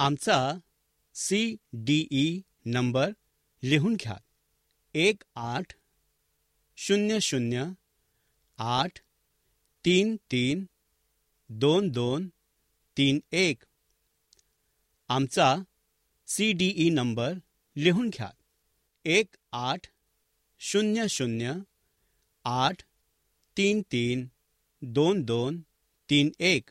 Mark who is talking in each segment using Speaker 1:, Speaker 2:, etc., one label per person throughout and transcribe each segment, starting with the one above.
Speaker 1: आमचा C D E number लिहून घ्या. एक आठ शून्य शून्य आठ तीन तीन दोन दोन तीन एक. आमचा सी डी ई नंबर लिहून घ्या. एक आठ शून्य शून्य आठ तीन तीन दोन दोन तीन एक.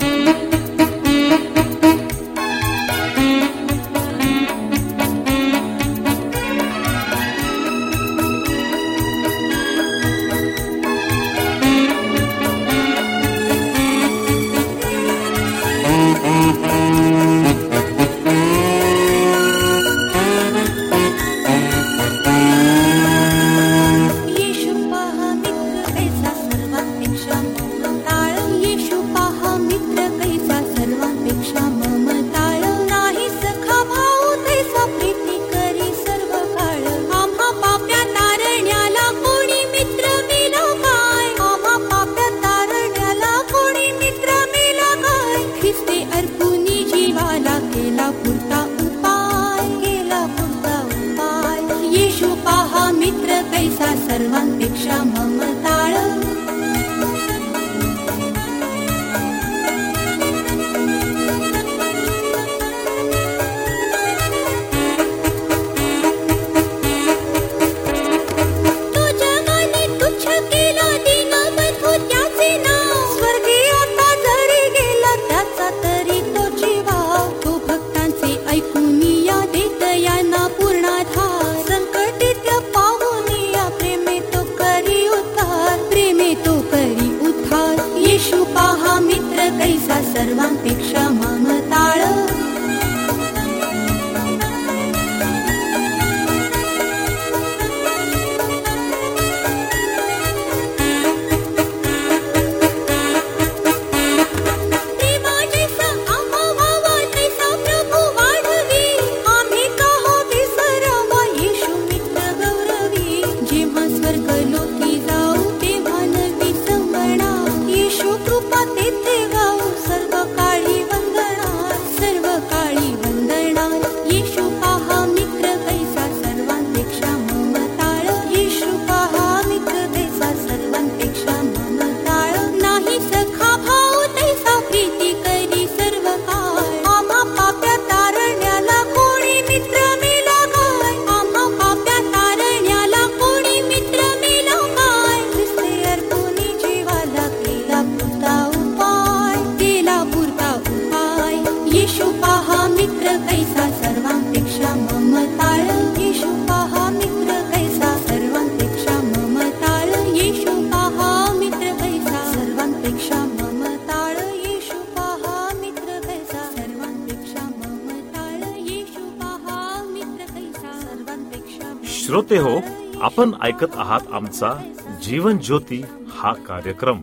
Speaker 2: आपण ऐकत आहात आमचा जीवन ज्योती हा कार्यक्रम.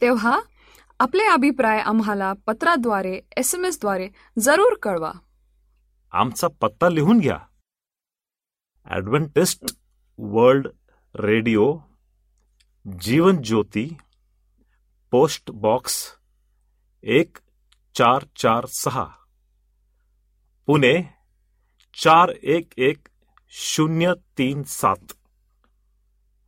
Speaker 3: तेव्हा आपले अभिप्राय आम्हाला पत्राद्वारे एस एम एसद्वारे जरूर कळवा.
Speaker 2: आमचा पत्ता लिहून घ्या. Adventist world radio Jeevan Jyoti post box एक चार चार सहा. पुणे चार एक एक शून्य तीन सात.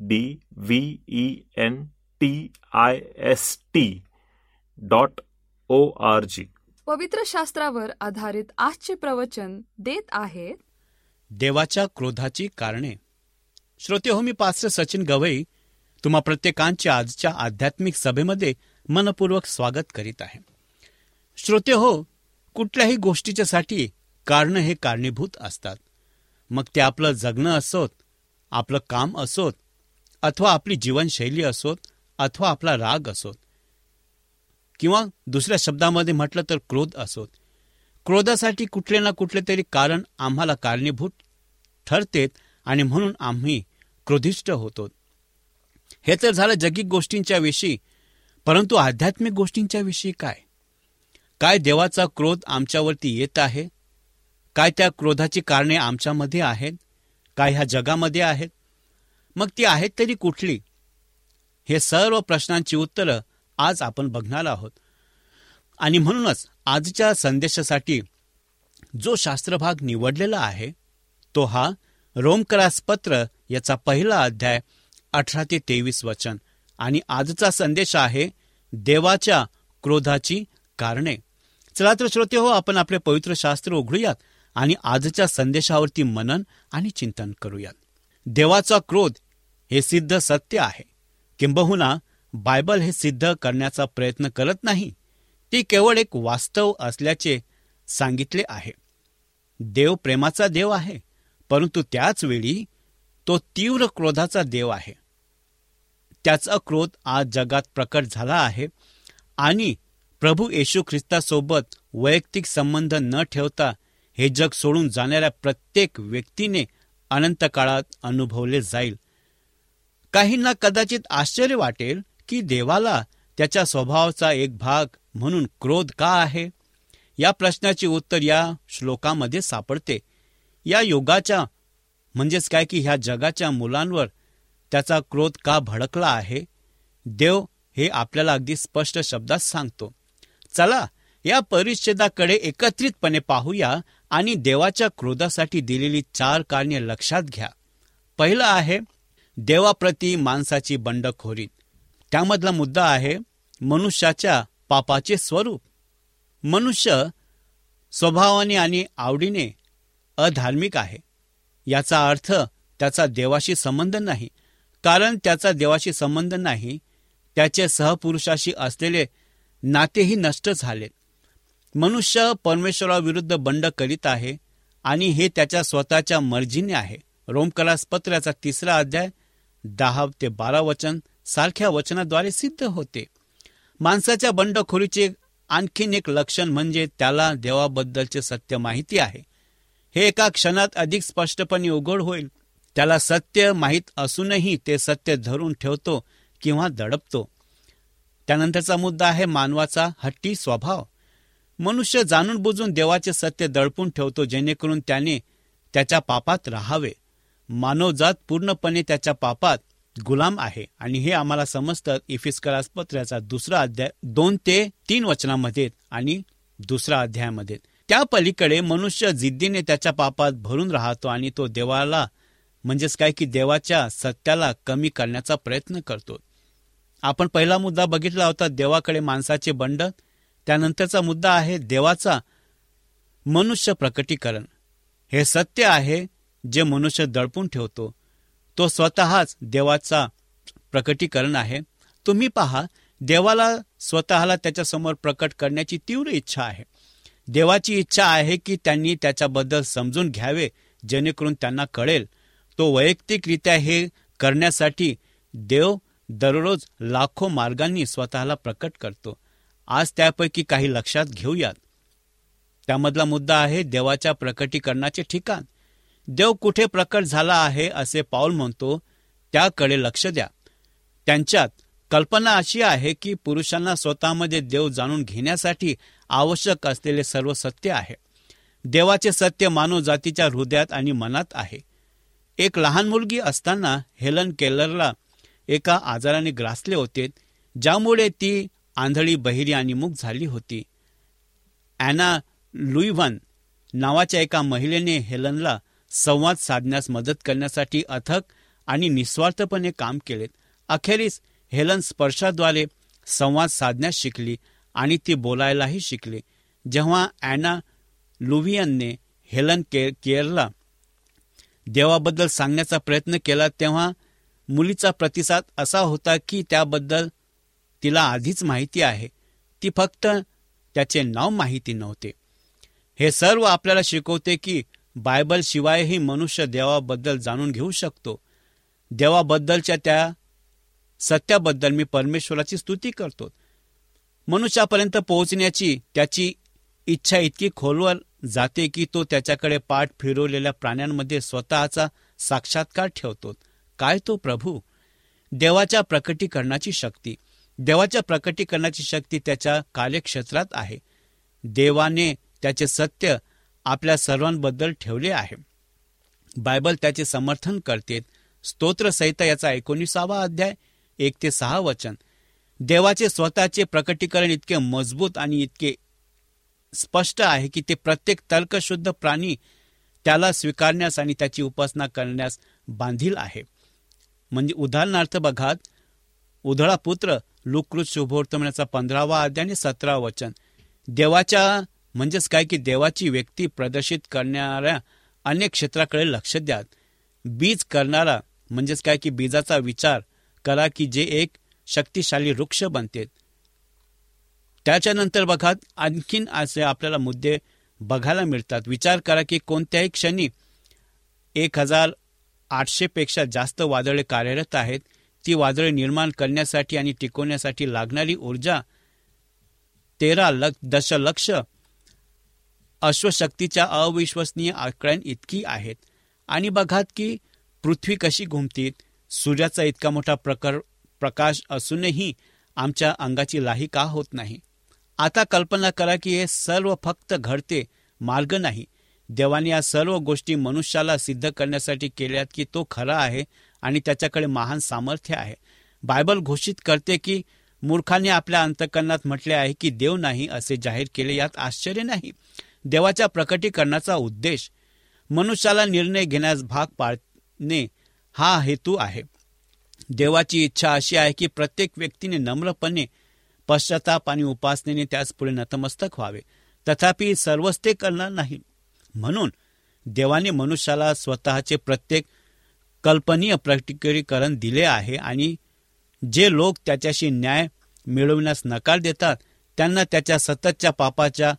Speaker 2: D V E N T I S T dot O R G
Speaker 3: पवित्र शास्त्रावर आधारित आजचे प्रवचन देत आहेत.
Speaker 1: देवाच्या क्रोधाची कारणे. श्रोते हो मी पास्टर सचिन गवई तुम्हा प्रत्येकांच्या आजच्या आध्यात्मिक सभेमध्ये मनपूर्वक स्वागत करीत आहे. श्रोते हो कुठल्याही गोष्टीच्या साठी कारण हे कारणीभूत असतात. मग ते आपलं जगणं असोत आपलं काम असोत अथवा आपली जीवनशैली असोत अथवा आपला राग असोत किंवा दुसऱ्या शब्दामध्ये म्हटलं तर क्रोध असोत. क्रोधासाठी कुठले ना कुठले तरी कारण आम्हाला कारणीभूत ठरतेत आणि म्हणून आम्ही क्रोधिष्ट होतो. हे तर झालं जगिक गोष्टींच्या विषयी परंतु आध्यात्मिक गोष्टींच्या विषयी काय? काय देवाचा क्रोध आमच्यावरती येत आहे? काय त्या क्रोधाची कारणे आमच्यामध्ये आहेत? काय ह्या जगामध्ये आहेत? मग ती आहेत तरी कुठली? हे सर्व प्रश्नांची उत्तरं आज आपण बघणार आहोत. आणि म्हणूनच आजच्या संदेशासाठी जो शास्त्रभाग निवडलेला आहे तो हा रोमकरास पत्र याचा पहिला अध्याय अठरा ते तेवीस वचन. आणि आजचा संदेश आहे देवाच्या क्रोधाची कारणे. चला तर श्रोते हो आपण आपले पवित्र शास्त्र उघडूयात आणि आजच्या संदेशावरती मनन आणि चिंतन करूयात. देवाचा क्रोध हे सिद्ध सत्य आहे. किंबहुना बायबल हे सिद्ध करण्याचा प्रयत्न करत नाही. ती केवळ एक वास्तव असल्याचे सांगितले आहे. देव प्रेमाचा देव आहे परंतु त्याच वेळी तो तीव्र क्रोधाचा देव आहे. त्याचा क्रोध आज जगात प्रकट झाला आहे आणि प्रभू येशू ख्रिस्तासोबत वैयक्तिक संबंध न ठेवता हे जग सोडून जाणाऱ्या प्रत्येक व्यक्तीने अनंत काळात अनुभवले जाईल. काहींना कदाचित आश्चर्य वाटेल की देवाला त्याच्या स्वभावाचा एक भाग म्हणून क्रोध का आहे? या प्रश्नाचे उत्तर या श्लोकामध्ये सापडते. या योगाच्या म्हणजेच काय की ह्या जगाच्या मुलांवर त्याचा क्रोध का भडकला आहे? देव हे आपल्याला अगदी स्पष्ट शब्दात सांगतो. चला या परिच्छेदाकडे एकत्रितपणे पाहूया आणि देवाच्या क्रोधासाठी दिलेली चार कारणे लक्षात घ्या. पहिलं आहे देवाप्रती माणसाची बंडखोरी त्यामधला मुद्दा आहे मनुष्याच्या पापाचे स्वरूप. मनुष्य स्वभावाने आणि आवडीने अधार्मिक आहे. याचा अर्थ त्याचा देवाशी संबंध नाही. कारण त्याचा देवाशी संबंध नाही त्याचे सहपुरुषाशी असलेले नातेही नष्ट झाले. मनुष्य परमेश्वराविरुद्ध बंड करीत आहे आणि हे त्याच्या स्वतःच्या मर्जीने आहे. रोमकलास पत्राचा तिसरा अध्याय दहा ते बारा वचन सारख्या वचनाद्वारे सिद्ध होते. माणसाच्या बंडखोरीचे आणखीन एक लक्षण म्हणजे त्याला देवाबद्दलचे सत्य माहिती आहे. हे एका क्षणात अधिक स्पष्टपणे उघड होईल. त्याला सत्य माहीत असूनही ते सत्य धरून ठेवतो किंवा दडपतो. त्यानंतरचा मुद्दा आहे मानवाचा हट्टी स्वभाव. मनुष्य जाणून बुजून देवाचे सत्य दडपून ठेवतो जेणेकरून त्याने त्याच्या पापात राहावे. मानवजात पूर्णपणे त्याच्या पापात गुलाम आहे. आणि हे आम्हाला समजतं इफिस्करास पत्राचा दुसरा अध्याय दोन ते तीन वचनामध्ये आणि दुसऱ्या अध्यायामध्ये. त्या पलीकडे मनुष्य जिद्दीने त्याच्या पापात भरून राहतो आणि तो देवाला म्हणजेच काय की देवाच्या सत्याला कमी करण्याचा प्रयत्न करतो. आपण पहिला मुद्दा बघितला होता देवाकडे माणसाचे बंड. त्यानंतरचा मुद्दा आहे देवाचा मनुष्य प्रकटीकरण. हे सत्य आहे जे मनुष्य दडपून ठेवतो तो स्वतःच देवाचा प्रकटीकरण आहे. तुम्ही पहा देवाला स्वतःला त्याच्यासमोर प्रकट करण्याची तीव्र इच्छा आहे. देवाची इच्छा आहे की त्यांनी त्याच्याबद्दल समजून घ्यावे जेणेकरून त्यांना कळेल. तो वैयक्तिकरित्या हे करण्यासाठी देव दररोज लाखो मार्गांनी स्वतःला प्रकट करतो. आज त्यापैकी काही लक्षात घेऊयात. त्यामधला मुद्दा आहे देवाच्या प्रकटीकरणाचे ठिकाण. देव कुठे प्रकट झाला आहे असे पाऊल म्हणतो त्याकडे लक्ष द्या. त्यांच्यात कल्पना अशी आहे की पुरुषांना स्वतःमध्ये देव जाणून घेण्यासाठी आवश्यक असलेले सर्व सत्य आहे. देवाचे सत्य मानव जातीच्या हृदयात आणि मनात आहे. एक लहान मुलगी असताना हेलन केलरला एका आजाराने ग्रासले होते ज्यामुळे ती आंधळी बहिरी आणि मूक झाली होती. ॲना लुईव्हन नावाच्या एका महिलेने हेलनला संवाद साधण्यास मदत करण्यासाठी अथक आणि निस्वार्थपणे काम केलेत. अखेरीस हेलन स्पर्शाद्वारे संवाद साधण्यास शिकली आणि ती बोलायलाही शिकली. जेव्हा ॲना लुव्हियनने हेलन के केअरला देवाबद्दल सांगण्याचा प्रयत्न केला तेव्हा मुलीचा प्रतिसाद असा होता की त्याबद्दल तिला आधीच माहिती आहे. ती फक्त त्याचे नाव माहिती नव्हते. हे सर्व आपल्याला शिकवते की बायबल शिवायही मनुष्य देवाबद्दल जाणून घेऊ शकतो. देवाबद्दलच्या त्या सत्याबद्दल मी परमेश्वराची स्तुती करतो. मनुष्यापर्यंत पोहोचण्याची त्याची इच्छा इतकी खोलवर जाते की तो त्याच्याकडे पाठ फिरवलेल्या प्राण्यांमध्ये स्वतःचा साक्षात्कार ठेवतो. काय तो प्रभू? देवाच्या प्रकटीकरणाची शक्ती. देवाच्या प्रकटीकरणाची शक्ती त्याच्या कार्यक्षेत्रात आहे. देवाने त्याचे सत्य आपल्या सर्वांबद्दल ठेवले आहे. बायबल त्याचे समर्थन करते. स्तोत्रसहित याचा एकोणीसावा अध्याय एक ते सहा वचन. देवाचे स्वतःचे प्रकटीकरण इतके मजबूत आणि इतके स्पष्ट आहे की ते प्रत्येक तर्कशुद्ध प्राणी त्याला स्वीकारण्यास आणि त्याची उपासना करण्यास बांधील आहे. म्हणजे उदाहरणार्थ बघात उधळा पुत्र लुकृत शुभवर्तमानाचा पंधरावा अध्याय आणि सतरा वचन. देवाच्या म्हणजेच काय की देवाची व्यक्ती प्रदर्शित करणाऱ्या अनेक क्षेत्राकडे लक्ष द्या बीज करणारा म्हणजेच काय की बीजाचा विचार करा की जे एक शक्तिशाली वृक्ष बनते. त्याच्यानंतर बघा आणखीन असे आपल्याला मुद्दे बघायला मिळतात. विचार करा की कोणत्याही क्षणी एक हजार आठशे पेक्षा जास्त वादळे कार्यरत आहेत. ती वादळे निर्माण करण्यासाठी आणि टिकवण्यासाठी लागणारी ऊर्जा तेरा लक्ष दशलक्ष अश्वशक्तीच्या अविश्वसनीय आकड्यां इतकी आहेत. आणि बघात की पृथ्वी कशी घुमतीत सूर्याचा इतका मोठा प्रकर प्रकाश असूनही आमच्या अंगाची लाही का होत नाही? आता कल्पना करा की हे सर्व फक्त घडते मार्ग नाही. देवाने या सर्व गोष्टी मनुष्याला सिद्ध करण्यासाठी केल्यात की तो खरा आहे आणि त्याच्याकडे महान सामर्थ्य आहे. बायबल घोषित करते की मूर्खाने आपल्या अंतकरणात म्हटले आहे की देव नाही असे जाहीर केले यात आश्चर्य नाही. देवाच्या प्रकटीकरणाचा उद्देश मनुष्याला निर्णय घेण्यास भाग पाडणे हा हेतू आहे. देवाची इच्छा अशी आहे की प्रत्येक व्यक्तीने नम्रपणे पश्चाताप आणि उपासनेने त्यास पुढे नतमस्तक व्हावे. तथापि सर्वच ते करणार नाही. म्हणून देवाने मनुष्याला स्वतःचे प्रत्येक कल्पनीय प्रकटीकरण दिले आहे आणि जे लोक त्याच्याशी न्याय मिळवण्यास नकार देतात त्यांना त्याच्या सततच्या पापाच्या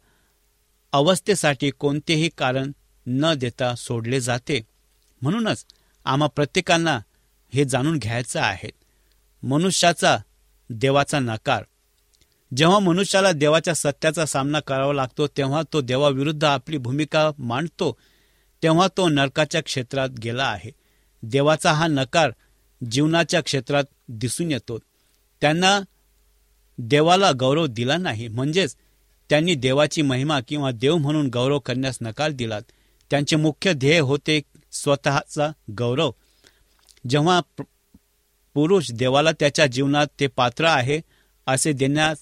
Speaker 1: अवस्थेसाठी कोणतेही कारण न देता सोडले जाते. म्हणूनच आम्हा प्रत्येकांना हे जाणून घ्यायचं आहे. मनुष्याचा देवाचा नकार. जेव्हा मनुष्याला देवाच्या सत्याचा सामना करावा लागतो तेव्हा तो देवाविरुद्ध आपली भूमिका मांडतो तेव्हा तो नरकाच्या क्षेत्रात गेला आहे. देवाचा हा नकार जीवनाच्या क्षेत्रात दिसून येतो. त्यांना देवाला गौरव दिला नाही. म्हणजेच त्यांनी देवाची महिमा किंवा देव म्हणून गौरव करण्यास नकार दिलात. त्यांचे मुख्य ध्येय होते स्वतःचा गौरव. जेव्हा पुरुष देवाला त्याच्या जीवनात ते पात्र आहे असे देण्यास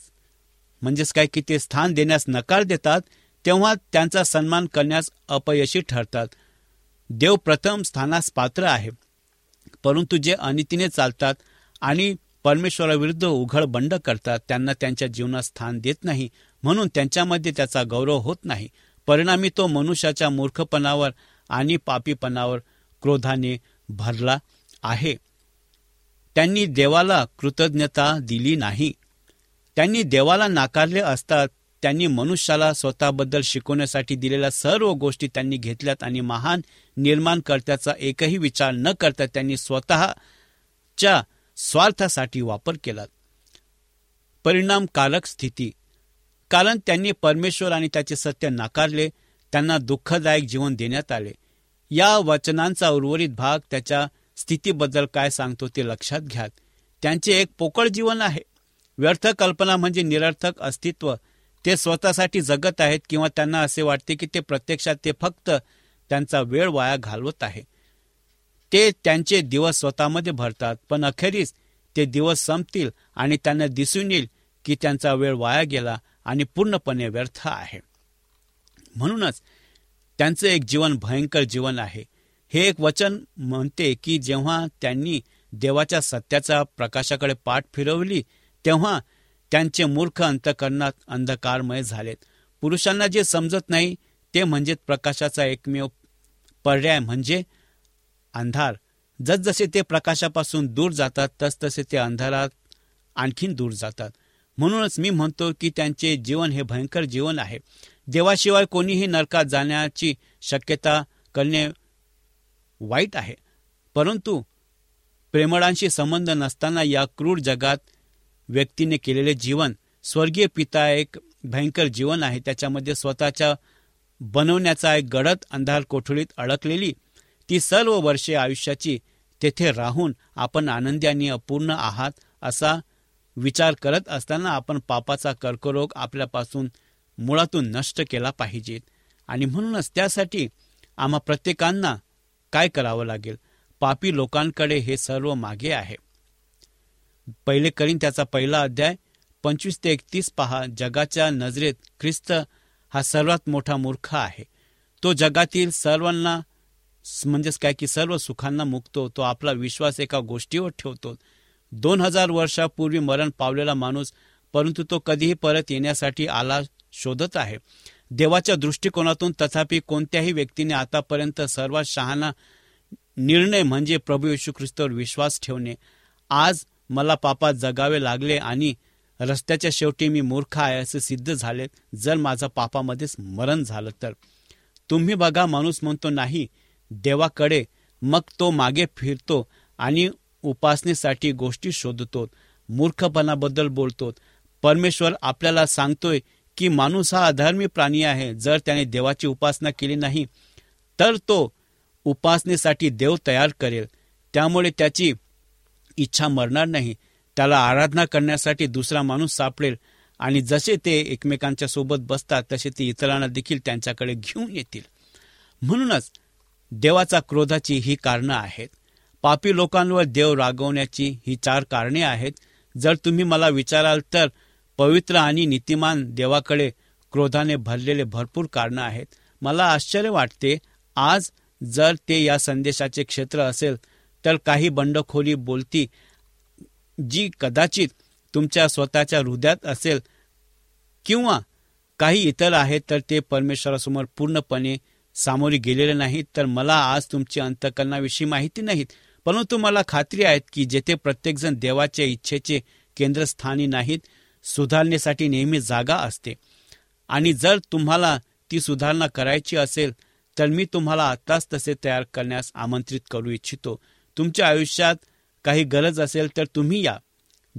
Speaker 1: म्हणजेच काय की ते स्थान देण्यास नकार देतात तेव्हा त्यांचा सन्मान करण्यास अपयशी ठरतात. देव प्रथम स्थानास पात्र आहे. परंतु जे अनितीने चालतात आणि परमेश्वराविरुद्ध उघड बंड करतात त्यांना त्यांच्या जीवनात स्थान देत नाही. म्हणून त्यांच्यामध्ये त्याचा गौरव होत नाही. परिणामी तो मनुष्याच्या मूर्खपणावर आणि पापीपणावर क्रोधाने भरला आहे. त्यांनी देवाला कृतज्ञता दिली नाही. त्यांनी देवाला नाकारले असता त्यांनी मनुष्याला स्वतःबद्दल शिकवण्यासाठी दिलेल्या सर्व गोष्टी त्यांनी घेतल्यात आणि महान निर्माणकर्त्याचा एकही विचार न करता त्यांनी स्वतःच्या स्वार्थासाठी वापर केला परिणामकारक स्थिती. कारण त्यांनी परमेश्वर आणि त्याचे सत्य नाकारले त्यांना दुःखदायक जीवन देण्यात आले. या वचनांचा उर्वरित भाग त्याच्या स्थितीबद्दल काय सांगतो ते लक्षात घ्या त्यांचे एक पोकळ जीवन आहे. व्यर्थ कल्पना म्हणजे निरर्थक अस्तित्व. ते स्वतःसाठी जगत आहेत किंवा त्यांना असे वाटते की ते प्रत्यक्षात ते फक्त त्यांचा वेळ वाया घालवत आहे. ते त्यांचे दिवस स्वतःमध्ये भरतात पण अखेरीस ते दिवस संपतील आणि त्यांना दिसून येईल की त्यांचा वेळ वाया गेला आणि पूर्णपणे व्यर्थ आहे. म्हणूनच त्यांचं एक जीवन भयंकर जीवन आहे. हे एक वचन म्हणते की जेव्हा त्यांनी देवाच्या सत्याचा प्रकाशाकडे पाठ फिरवली तेव्हा त्यांचे मूर्ख अंतकरणात अंधकारमय झालेत. पुरुषांना जे समजत नाही ते म्हणजे प्रकाशाचा एकमेव पर्याय म्हणजे अंधार. जसजसे ते प्रकाशापासून दूर जातात तसतसे ते अंधारात आणखीन दूर जातात. म्हणूनच मी म्हणतो की त्यांचे जीवन हे भयंकर जीवन आहे. देवाशिवाय कोणीही नरकात जाण्याची शक्यता करणे वाईट आहे. परंतु प्रेमळांशी संबंध नसताना या क्रूर जगात व्यक्तीने केलेले जीवन स्वर्गीय पिता एक भयंकर जीवन आहे. त्याच्यामध्ये स्वतःच्या बनवण्याचा एक गडद अंधार कोठडीत अडकलेली ती सर्व वर्षे आयुष्याची तेथे राहून आपण आनंदी आणि अपूर्ण आहात असा विचार करत असताना आपण पापाचा कर्करोग आपल्यापासून मुळातून नष्ट केला पाहिजेत आणि म्हणूनच त्यासाठी आम्हा प्रत्येकांना काय करावं लागेल? पापी लोकांकडे हे सर्व मागे आहे. पहिले करीन त्याचा पहिला अध्याय पंचवीस ते एकतीस पहा. जगाच्या नजरेत ख्रिस्त हा सर्वात मोठा मूर्ख आहे. तो जगातील सर्वांना म्हणजेच काय की सर्व सुखांना मुकतो तो आपला विश्वास एका गोष्टीवर ठेवतो. दोन हजार वर्षापूर्वी मरण पावलेला माणूस परंतु तो कधीही परत येण्यासाठी आला शोधत आहे. देवाच्या दृष्टिकोनातून तथापि कोणत्याही व्यक्तीने आतापर्यंत सर्वात शहाणा निर्णय म्हणजे प्रभू येशू ख्रिस्तवर विश्वास ठेवणे. आज मला पापात जगावे लागले आणि रस्त्याच्या शेवटी मी मूर्ख आहे असे सिद्ध झाले. जर माझा पापामध्येच मरण झालं तर. तुम्ही बघा माणूस म्हणतो नाही देवाकडे मग तो मागे फिरतो आणि उपासनेसाठी गोष्टी शोधतो मूर्खपणाबद्दल बोलतो परमेश्वर आपल्याला सांगतोय की माणूस हा अधर्मी प्राणी आहे. जर त्याने देवाची उपासना केली नाही तर तो उपासनेसाठी देव तयार करेल. त्यामुळे त्याची इच्छा मरणार नाही. त्याला आराधना करण्यासाठी दुसरा माणूस सापडेल. आणि जसे ते एकमेकांच्या सोबत बसतात तसे ते इतरांना देखील त्यांच्याकडे घेऊन येतील. म्हणूनच देवाचा क्रोधाची ही कारणं आहेत. पापी लोकांवर देव रागवण्याची ही चार कारणे आहेत. जर तुम्ही मला विचाराल तर पवित्र आणि नीतिमान देवाकडे क्रोधाने भरलेले भरपूर कारणं आहेत. मला आश्चर्य वाटते आज जर ते या संदेशाचे क्षेत्र असेल तर काही बंडखोरी बोलती जी कदाचित तुमच्या स्वतःच्या हृदयात असेल किंवा काही इतर आहेत तर ते परमेश्वरासमोर पूर्णपणे सामोरे गेलेले नाहीत. तर मला आज तुमची अंतकरणाविषयी माहिती नाहीत. परंतु मला खात्री आहे की जेथे प्रत्येकजण देवाच्या इच्छेचे केंद्रस्थानी नाहीत सुधारणेसाठी नेहमी जागा असते. आणि जर तुम्हाला ती सुधारणा करायची असेल तर मी तुम्हाला आत्ताच तसे तयार करण्यास आमंत्रित करू इच्छितो. तुमच्या आयुष्यात काही गरज असेल तर तुम्ही या.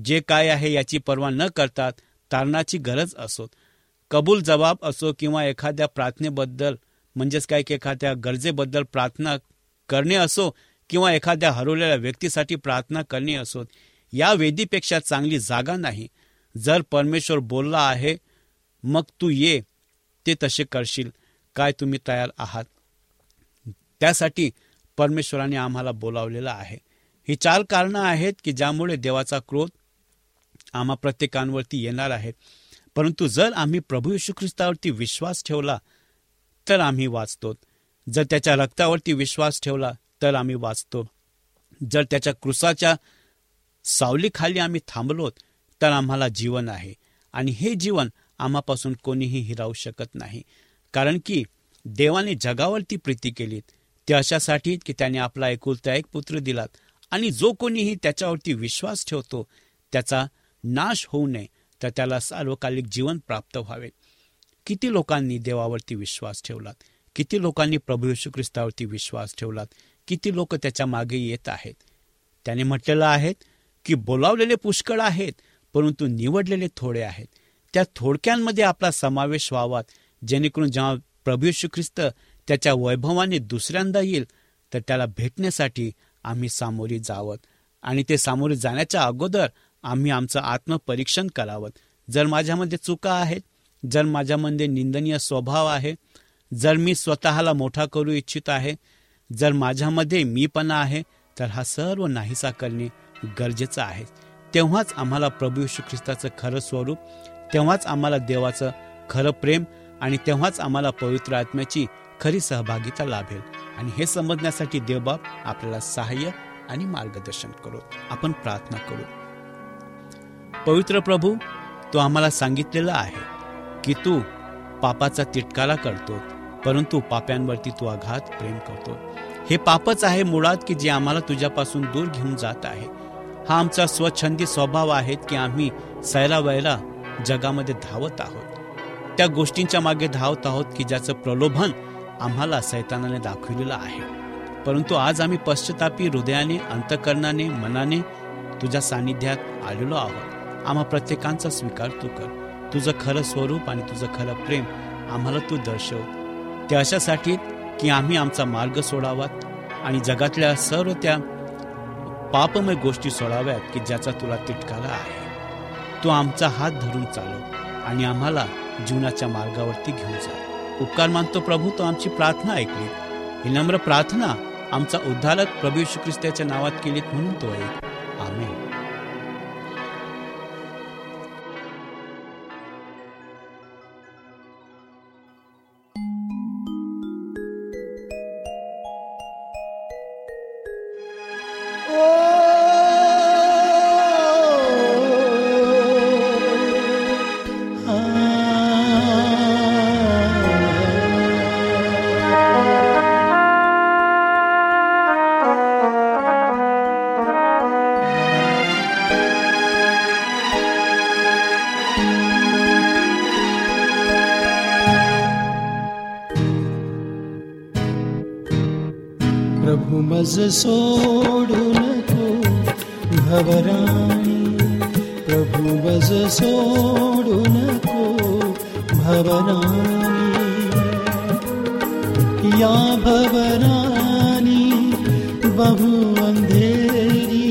Speaker 1: जे काय आहे याची पर्वा न करतात तारणाची गरज असो. कबूल जबाब असो किंवा एखाद्या प्रार्थनेबद्दल म्हणजेच काय की एखाद्या गरजेबद्दल प्रार्थना करणे असो किंवा एखाद्या हरवलेल्या व्यक्तीसाठी प्रार्थना करणे असो या वेदीपेक्षा चांगली जागा नाही. जर परमेश्वर बोलला आहे मग तू ये ते तसे करशील. काय तुम्ही तयार आहात? त्यासाठी परमेश्वराने आम्हाला बोलावलेलं आहे. ही चार कारणं आहेत की ज्यामुळे देवाचा क्रोध आम्हा प्रत्येकांवरती येणार आहे. परंतु जर आम्ही प्रभू यशू ख्रिस्तावरती विश्वास ठेवला तर आम्ही वाचतो जर त्याच्या रक्तावरती विश्वास ठेवला तर आम्ही वाचतो. जर त्याच्या क्रुसाच्या सावलीखाली आम्ही थांबलोत तर आम्हाला जीवन आहे. आणि हे जीवन आम्हापासून कोणीही हिरावू शकत नाही. कारण की देवाने जगावरती प्रीती केलीत. ते अशासाठी की त्याने आपला एकुलता एक पुत्र दिलात. आणि जो कोणीही त्याच्यावरती विश्वास ठेवतो त्याचा नाश होऊ नये तर त्याला सार्वकालिक जीवन प्राप्त व्हावे. किती लोकांनी देवावरती विश्वास ठेवलात? किती लोकांनी प्रभू यशू ख्रिस्तावरती विश्वास ठेवलात? किती लोक त्याच्यामागे येत आहेत? त्याने म्हटलेलं आहेत की बोलावलेले पुष्कळ आहेत परंतु निवडलेले थोडे आहेत. त्या थोडक्यांमध्ये आपला समावेश व्हावा. जेणेकरून जेव्हा प्रभू ख्रिस्त त्याच्या वैभवाने दुसऱ्यांदा येईल तर त्याला भेटण्यासाठी आम्ही सामोरी जावत आणि ते सामोरे जाण्याच्या अगोदर आम्ही आमचं आत्मपरीक्षण करावं. जर माझ्यामध्ये चुका आहेत जर माझ्यामध्ये निंदनीय स्वभाव आहे जर मी स्वतःला मोठा करू इच्छित आहे जर माझ्यामध्ये मीपणा आहे तर हा सर्व नाहीसा करणे गरजेचं आहे. तेव्हाच आम्हाला प्रभू यशू ख्रिस्ताचं खरं स्वरूप तेव्हाच आम्हाला देवाचं खरं प्रेम आणि तेव्हाच आम्हाला पवित्र आत्म्याची खरी सहभागिता लाभेल. आणि हे समजण्यासाठी देवबाब आपल्याला सहाय्य आणि मार्गदर्शन करू. आपण प्रार्थना करू. पवित्र प्रभू तू आम्हाला सांगितलेलं आहे की तू पापाचा तिटकारा करतो परंतु पाप्यांवरती तू आघात प्रेम करतो. हे पापच आहे मुळात की जे आम्हाला तुझ्यापासून दूर घेऊन जात आहे. हा आमचा स्वच्छंदी स्वभाव आहे की आम्ही सैरावैरा जगामध्ये धावत आहोत. त्या गोष्टींच्या मागे धावत आहोत की ज्याचं प्रलोभन आम्हाला सैतानाने दाखविलेलं आहे. परंतु आज आम्ही पश्चातापी हृदयाने अंतकरणाने मनाने तुझ्या सानिध्यात आलेलो आहोत. आम्हा प्रत्येकांचा स्वीकार तू कर. तुझं खरं स्वरूप आणि तुझं खरं प्रेम आम्हाला तू दर्शव. ते अशासाठी की आम्ही आमचा मार्ग सोडावात आणि जगातल्या सर्व त्या पापमय गोष्टी सोडाव्यात की ज्याचा तुला तिटकाला आहे. तू आमचा हात धरून चालव आणि आम्हाला जीवनाच्या मार्गावरती घेऊन जा. उपकार मानतो प्रभू तो आमची प्रार्थना ऐकली ही नम्र प्रार्थना आमचा उद्धारक प्रभू श्री ख्रिस्ताच्या नावात केलीत म्हणून तो ऐक.
Speaker 4: आम्ही सोडू नको भवराणी प्रभु मज सोडू नको भवराणी। या भवराणी बहु अंधेरी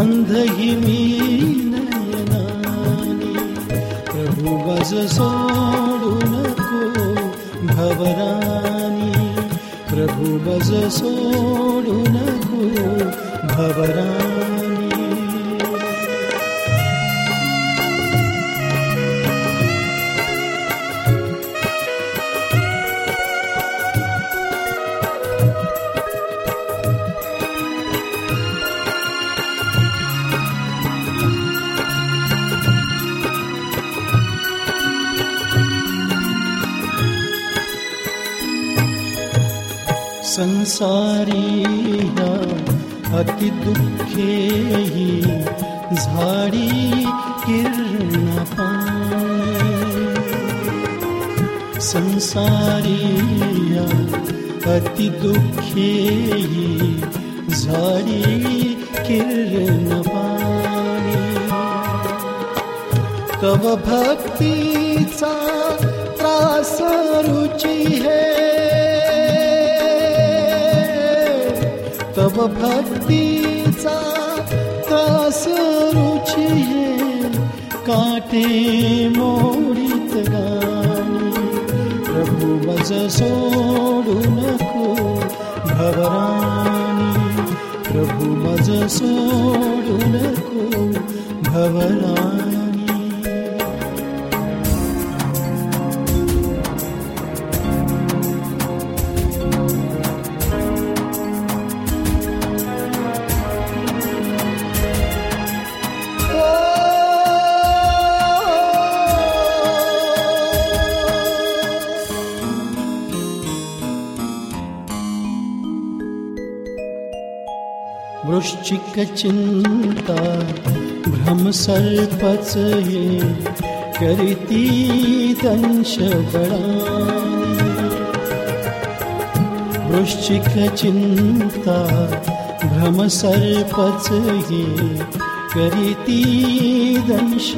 Speaker 4: अंधही मी नयनानी प्रभु मज सोडू नको भवराणी सोडना संसारी संसारीया अति दुःखेही झाडी किरण संसारीया अति दुःखेही झाडी किरण कव भक्तीचा त्रास रुची है. भक्तीचा त्रास रुची है काटे मोडीत गाणी। प्रभु मज सोडू नको भवराणी। प्रभु मज सोडू नको भवराणी एक चिंता भ्रम सर्पच ये करीती दंश वृश्चिक चिंता भ्रम सर्पच ये करीती दंश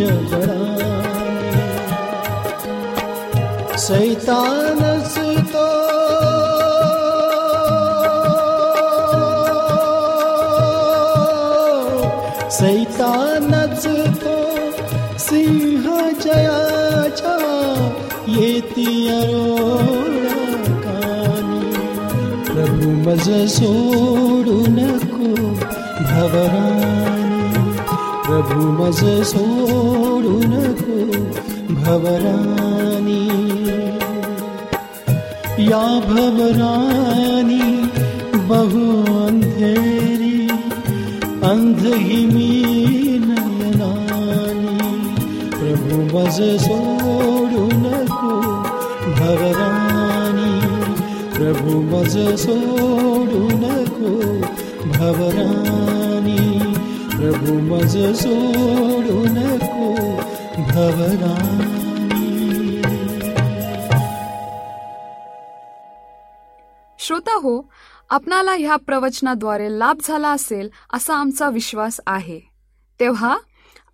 Speaker 4: सैतानस तो सैतानच तो सिंह जयाचा येती कानी प्रभु मज सोडू नको भवरानी। प्रभु मज सोडू नको भवरानी। या भवरानी बहु अंधेरी आज सोडू नको भवरानी प्रभू मज सोडू नको भवरानी प्रभू मज सोडू नको भवरानी
Speaker 3: श्रोता हो आपणाला ह्या प्रवचनाद्वारे लाभ झाला असेल असा आमचा विश्वास आहे. तेव्हा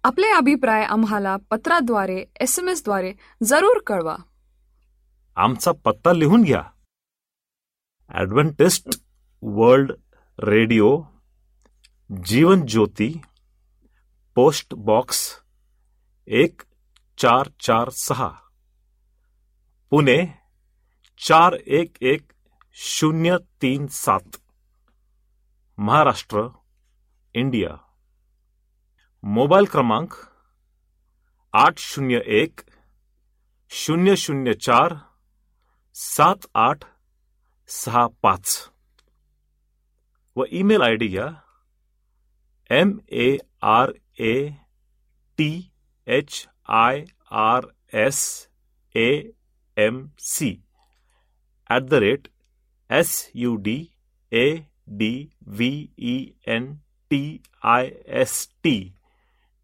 Speaker 3: आपले अभिप्राय आम्हाला पत्राद्वारे एस एम एसद्वारे जरूर कळवा.
Speaker 2: आमचा पत्ता लिहून घ्या. Adventist world radio Jeevan Jyoti post box एक चार चार सहा. पुणे चार एक एक शून्य तीन सात. महाराष्ट्र इंडिया. मोबाईल क्रमांक आठ शून्य एक, शून्य शून्य चार, सात आठ, सहा पाच। व ईमेल आय डी घ्या M A R A T H I R S A M C at the rate S U D A D V E N T I S T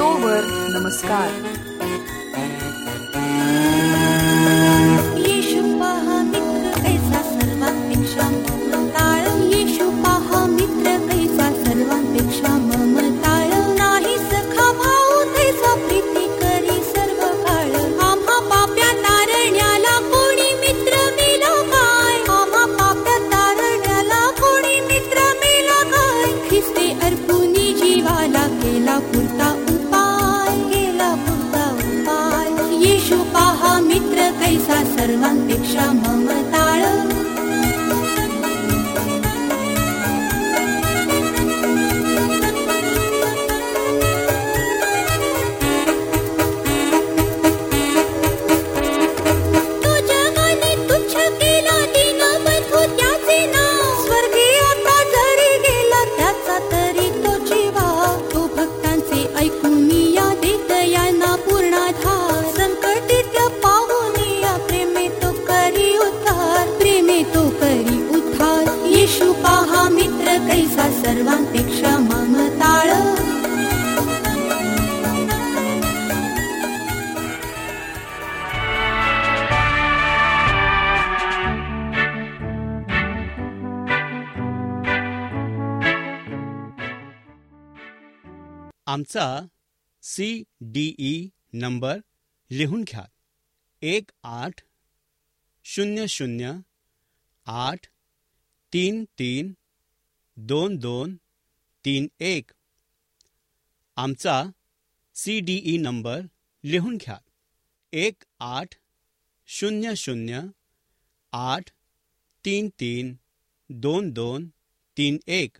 Speaker 3: तोवर नमस्कार
Speaker 1: तुमचा सी डी ई नंबर लिहून घ्या. एक आठ शून्य शून्य आठ तीन तीन दोन दोन तीन एक. आमचा सी डी ई नंबर लिहून घ्या. एक आठ शून्य शून्य आठ तीन तीन दोन दोन तीन एक.